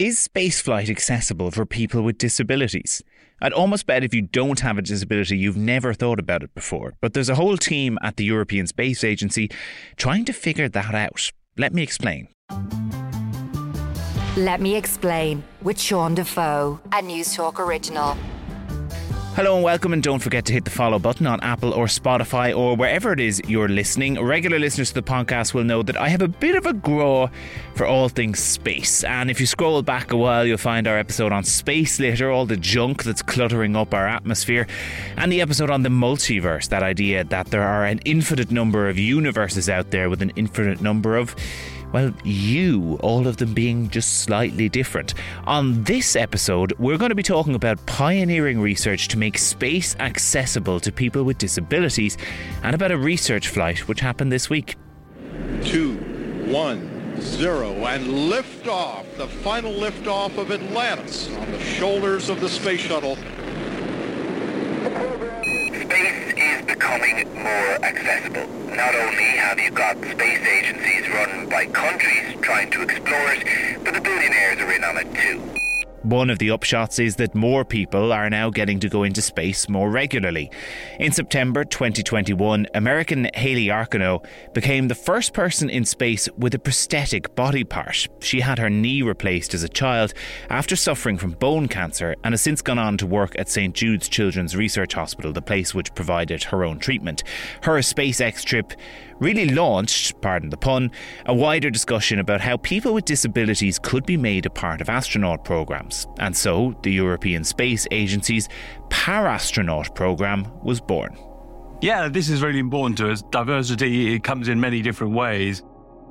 Is spaceflight accessible for people with disabilities? I'd almost bet if you don't have a disability, you've never thought about it before. But there's a whole team at the European Space Agency trying to figure that out. Let me explain. Let me explain with Sean Defoe, a Newstalk original. Hello and welcome, and don't forget to hit the follow button on Apple or Spotify or wherever it is you're listening. Regular listeners to the podcast will know that I have a bit of a grow for all things space. And if you scroll back a while, you'll find our episode on space litter, all the junk that's cluttering up our atmosphere, and the episode on the multiverse that idea that there are an infinite number of universes out there with an infinite number of well, you, all of them being just slightly different. On this episode, we're going to be talking about pioneering research to make space accessible to people with disabilities and about a research flight which happened this week. Two, one, zero, and liftoff, the final liftoff of Atlantis on the shoulders of the space shuttle Space is becoming more accessible. Not only have you got space agencies run by countries trying to explore it, but the billionaires are in on it too. One of the upshots is that more people are now getting to go into space more regularly. In September 2021, American Hayley Arceneaux became the first person in space with a prosthetic body part. She had her knee replaced as a child after suffering from bone cancer and has since gone on to work at St Jude's Children's Research Hospital, the place which provided her own treatment. Her SpaceX trip really launched, pardon the pun, a wider discussion about how people with disabilities could be made a part of astronaut programs. And so, the European Space Agency's Parastronaut program was born. Yeah, this is really important to us. Diversity it comes in many different ways.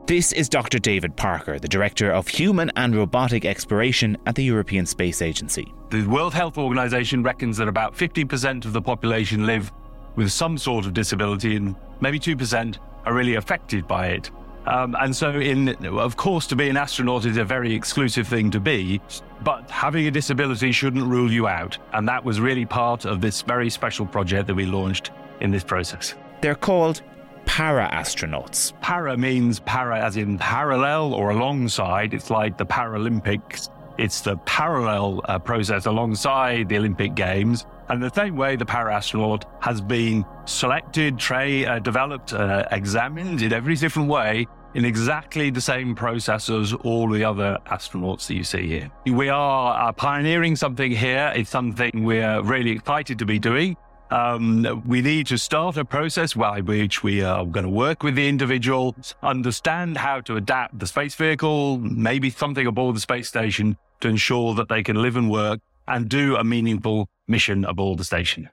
This is Dr. David Parker, the Director of Human and Robotic Exploration at the European Space Agency. The World Health Organization reckons that about 50% of the population live with some sort of disability, and maybe 2% are really affected by it. Um, and so, in of course, to be an astronaut is a very exclusive thing to be, but having a disability shouldn't rule you out. And that was really part of this very special project that we launched in this process. They're called para astronauts. Para means para as in parallel or alongside. It's like the Paralympics. It's the parallel uh, process alongside the Olympic Games. And the same way the para astronaut has been selected, tra- uh, developed, uh, examined in every different way in exactly the same process as all the other astronauts that you see here. We are uh, pioneering something here. It's something we're really excited to be doing. Um, we need to start a process by which we are going to work with the individual, understand how to adapt the space vehicle, maybe something aboard the space station to ensure that they can live and work and do a meaningful mission aboard the station.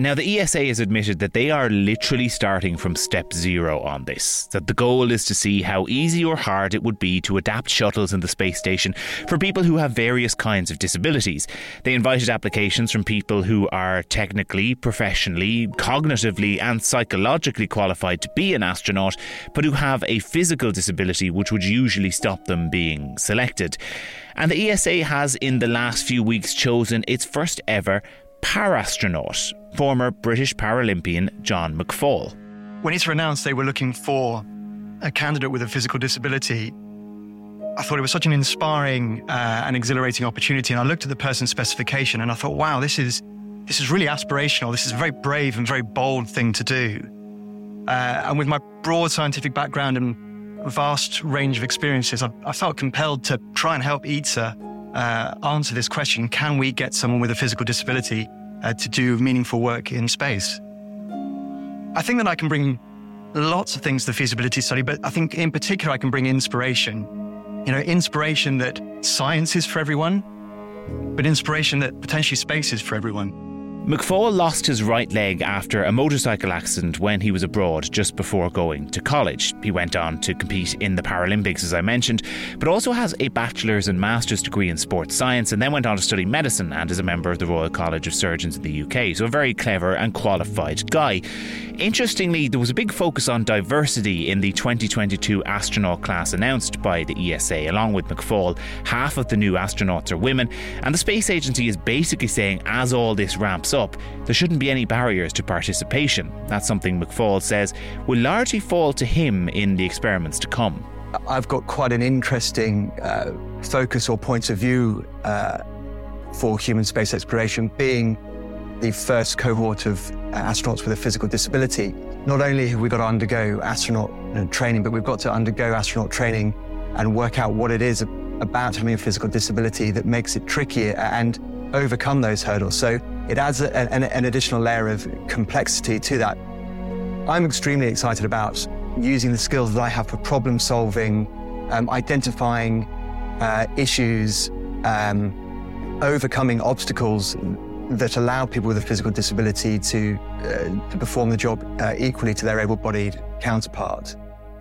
Now, the ESA has admitted that they are literally starting from step zero on this. That the goal is to see how easy or hard it would be to adapt shuttles in the space station for people who have various kinds of disabilities. They invited applications from people who are technically, professionally, cognitively, and psychologically qualified to be an astronaut, but who have a physical disability which would usually stop them being selected. And the ESA has, in the last few weeks, chosen its first ever parastronaut, former British Paralympian John McFall. When ESA announced they were looking for a candidate with a physical disability, I thought it was such an inspiring uh, and exhilarating opportunity. And I looked at the person's specification and I thought, wow, this is this is really aspirational. This is a very brave and very bold thing to do. Uh, and with my broad scientific background and vast range of experiences, I, I felt compelled to try and help ESA uh, answer this question can we get someone with a physical disability uh, to do meaningful work in space? I think that I can bring lots of things to the feasibility study, but I think in particular I can bring inspiration. You know, inspiration that science is for everyone, but inspiration that potentially space is for everyone. McFall lost his right leg after a motorcycle accident when he was abroad just before going to college. He went on to compete in the Paralympics, as I mentioned, but also has a bachelor's and master's degree in sports science and then went on to study medicine and is a member of the Royal College of Surgeons in the UK. So, a very clever and qualified guy. Interestingly, there was a big focus on diversity in the 2022 astronaut class announced by the ESA. Along with McFall, half of the new astronauts are women, and the Space Agency is basically saying as all this ramps up, there shouldn't be any barriers to participation. That's something McFall says will largely fall to him in the experiments to come. I've got quite an interesting uh, focus or point of view uh, for human space exploration, being the first cohort of astronauts with a physical disability. Not only have we got to undergo astronaut training, but we've got to undergo astronaut training and work out what it is about having a physical disability that makes it trickier and overcome those hurdles. So it adds a, an, an additional layer of complexity to that. I'm extremely excited about using the skills that I have for problem solving, um, identifying uh, issues, um, overcoming obstacles that allow people with a physical disability to, uh, to perform the job uh, equally to their able bodied counterpart.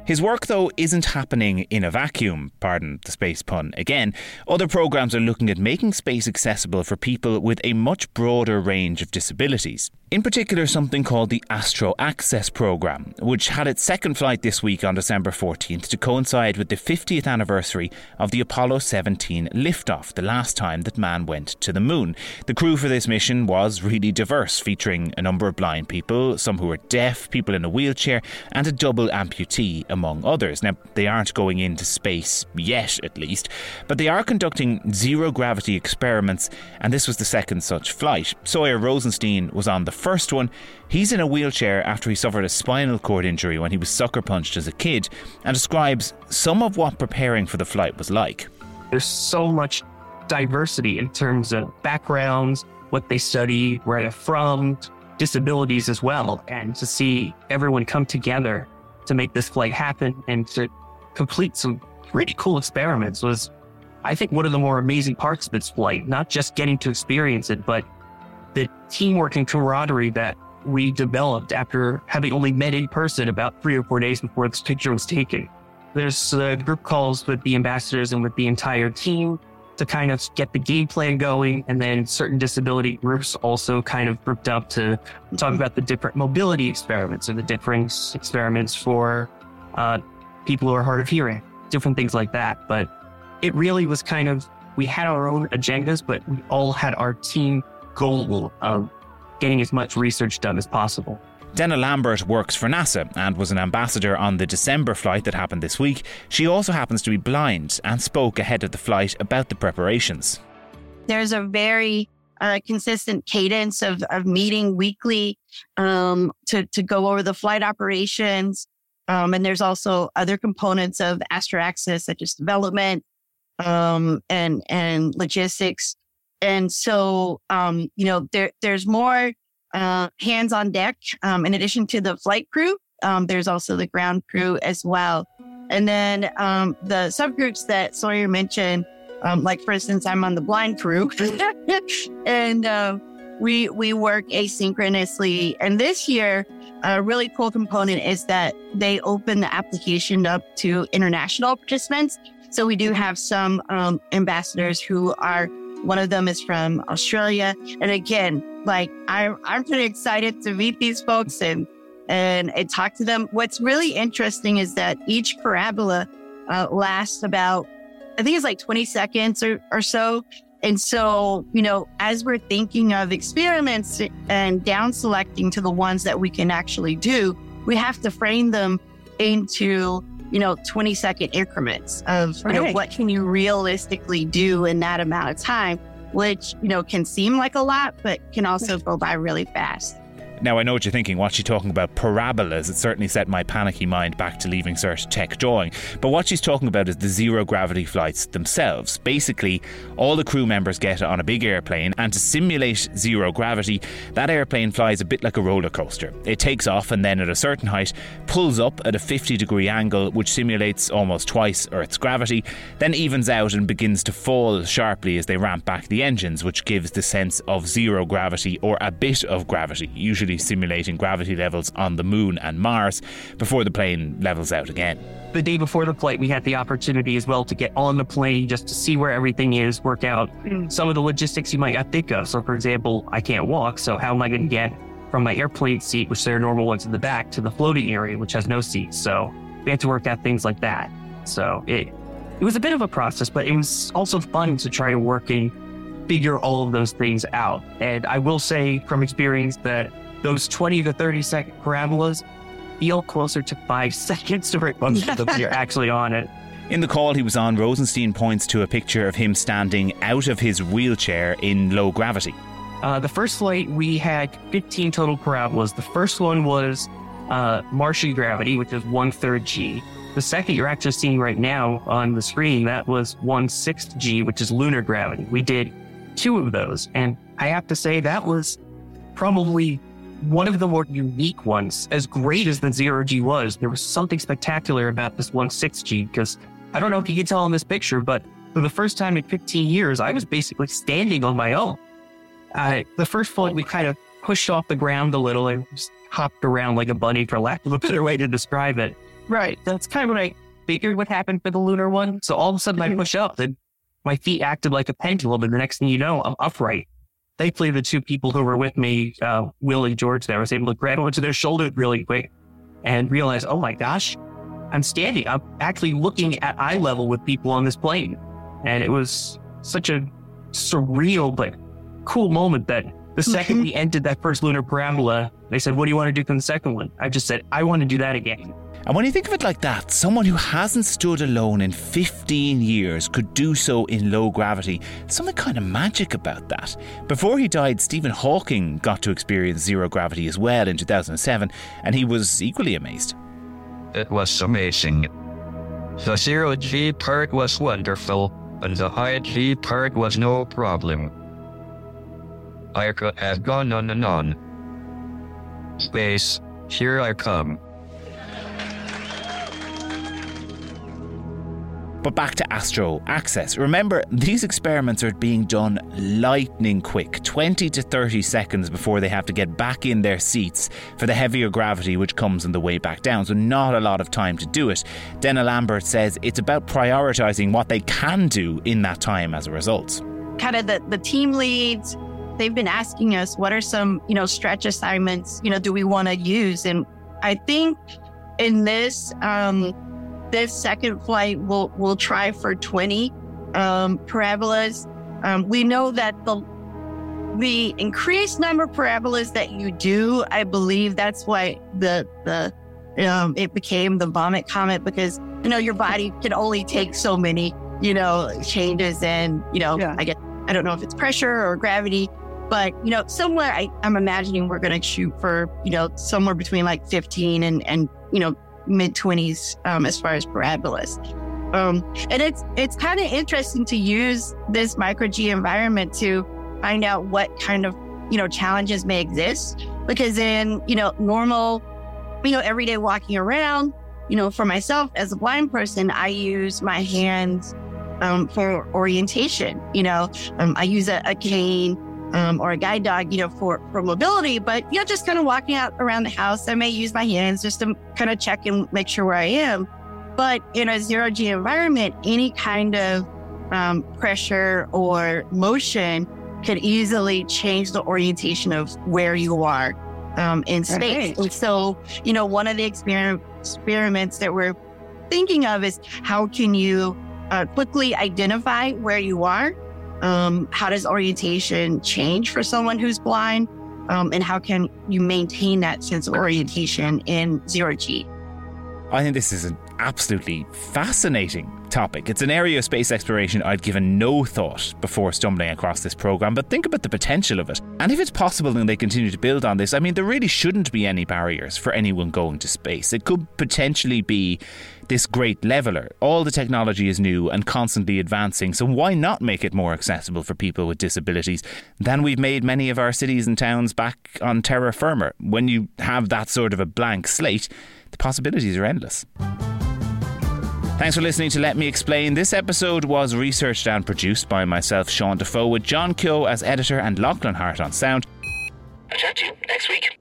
His work, though, isn't happening in a vacuum, pardon the space pun again. Other programs are looking at making space accessible for people with a much broader range of disabilities. In particular, something called the Astro Access Programme, which had its second flight this week on December 14th to coincide with the 50th anniversary of the Apollo 17 liftoff, the last time that man went to the moon. The crew for this mission was really diverse, featuring a number of blind people, some who were deaf, people in a wheelchair, and a double amputee, among others. Now, they aren't going into space yet, at least, but they are conducting zero gravity experiments, and this was the second such flight. Sawyer Rosenstein was on the first one, he's in a wheelchair after he suffered a spinal cord injury when he was sucker punched as a kid and describes some of what preparing for the flight was like. There's so much diversity in terms of backgrounds, what they study, where they're from, disabilities as well. And to see everyone come together to make this flight happen and to complete some pretty cool experiments was, I think, one of the more amazing parts of this flight. Not just getting to experience it, but the teamwork and camaraderie that we developed after having only met in person about three or four days before this picture was taken. There's uh, group calls with the ambassadors and with the entire team to kind of get the game plan going. And then certain disability groups also kind of grouped up to talk about the different mobility experiments or the different experiments for uh, people who are hard of hearing, different things like that. But it really was kind of, we had our own agendas, but we all had our team goal of getting as much research done as possible. Denna Lambert works for NASA and was an ambassador on the December flight that happened this week. She also happens to be blind and spoke ahead of the flight about the preparations. There's a very uh, consistent cadence of, of meeting weekly um, to, to go over the flight operations. Um, and there's also other components of Astro Access, such as development um, and, and logistics and so, um, you know, there, there's more uh, hands on deck. Um, in addition to the flight crew, um, there's also the ground crew as well. And then um, the subgroups that Sawyer mentioned, um, like for instance, I'm on the blind crew, and uh, we we work asynchronously. And this year, a really cool component is that they open the application up to international participants. So we do have some um, ambassadors who are one of them is from Australia. And again, like I'm, I'm pretty excited to meet these folks and, and, talk to them. What's really interesting is that each parabola uh, lasts about, I think it's like 20 seconds or, or so. And so, you know, as we're thinking of experiments and down selecting to the ones that we can actually do, we have to frame them into you know, 20 second increments of, you know, what can you realistically do in that amount of time, which, you know, can seem like a lot, but can also go by really fast. Now, I know what you're thinking. What's she talking about? Parabolas. It certainly set my panicky mind back to leaving cert tech drawing. But what she's talking about is the zero gravity flights themselves. Basically, all the crew members get on a big airplane, and to simulate zero gravity, that airplane flies a bit like a roller coaster. It takes off and then, at a certain height, pulls up at a 50 degree angle, which simulates almost twice Earth's gravity, then evens out and begins to fall sharply as they ramp back the engines, which gives the sense of zero gravity or a bit of gravity, usually simulating gravity levels on the moon and Mars before the plane levels out again. The day before the flight, we had the opportunity as well to get on the plane just to see where everything is, work out hmm. some of the logistics you might not think of. So, for example, I can't walk, so how am I going to get from my airplane seat, which there are normal ones in the back, to the floating area, which has no seats? So, we had to work out things like that. So, it it was a bit of a process, but it was also fun to try to work and figure all of those things out. And I will say from experience that those 20 to 30 second parabolas feel closer to five seconds to of them you're actually on it. In the call he was on, Rosenstein points to a picture of him standing out of his wheelchair in low gravity. Uh, the first flight, we had 15 total parabolas. The first one was uh, Martian gravity, which is one third G. The second you're actually seeing right now on the screen, that was one sixth G, which is lunar gravity. We did two of those. And I have to say, that was probably one of the more unique ones. As great as the zero G was, there was something spectacular about this one sixth G because I don't know if you can tell in this picture, but for the first time in 15 years, I was basically standing on my own. Uh, the first flight, we kind of pushed off the ground a little and just hopped around like a bunny, for lack of a better way to describe it. Right. That's kind of what I figured would happen for the lunar one. So all of a sudden, I push up and my feet acted like a pendulum, and the next thing you know, I'm upright. Thankfully, the two people who were with me, uh, Will and George, there, I was able to grab onto their shoulder really quick and realize, oh my gosh, I'm standing. I'm actually looking at eye level with people on this plane. And it was such a surreal but cool moment that the second we entered that first lunar parabola, they said, What do you want to do for the second one? I just said, I want to do that again. And when you think of it like that, someone who hasn't stood alone in 15 years could do so in low gravity. Something kind of magic about that. Before he died, Stephen Hawking got to experience zero gravity as well in 2007, and he was equally amazed. It was amazing. The zero G part was wonderful, and the high G part was no problem. I could have gone on and on. Space, here I come. But back to Astro Access. Remember, these experiments are being done lightning quick 20 to 30 seconds before they have to get back in their seats for the heavier gravity which comes on the way back down. So, not a lot of time to do it. Denna Lambert says it's about prioritising what they can do in that time as a result. Kind of the, the team leads, they've been asking us what are some, you know, stretch assignments, you know, do we want to use? And I think in this, um, this second flight, we'll we'll try for 20 um, parabolas. Um, we know that the the increased number of parabolas that you do, I believe that's why the the um, it became the vomit comet because you know your body can only take so many you know changes and you know Yeah. I guess I don't know if it's pressure or gravity, but you know somewhere I, I'm imagining we're going to shoot for you know somewhere between like 15 and and you know mid 20s um, as far as parabolas. Um, and it's it's kind of interesting to use this micro G environment to find out what kind of you know challenges may exist because in you know normal you know everyday walking around you know for myself as a blind person I use my hands um, for orientation you know um, I use a, a cane um, or a guide dog, you know, for, for mobility, but, you know, just kind of walking out around the house, I may use my hands just to kind of check and make sure where I am. But in a zero G environment, any kind of um, pressure or motion could easily change the orientation of where you are um, in space. Right. And so, you know, one of the exper- experiments that we're thinking of is how can you uh, quickly identify where you are um, how does orientation change for someone who's blind? Um, and how can you maintain that sense of orientation in zero G? I think this is an absolutely fascinating topic. It's an area of space exploration I'd given no thought before stumbling across this program, but think about the potential of it. And if it's possible and they continue to build on this, I mean, there really shouldn't be any barriers for anyone going to space. It could potentially be this great leveler. All the technology is new and constantly advancing, so why not make it more accessible for people with disabilities than we've made many of our cities and towns back on terra firma? When you have that sort of a blank slate, the possibilities are endless. Thanks for listening to Let Me Explain. This episode was researched and produced by myself, Sean Defoe, with John Kyo as editor and Lachlan Hart on sound. I'll chat to you next week.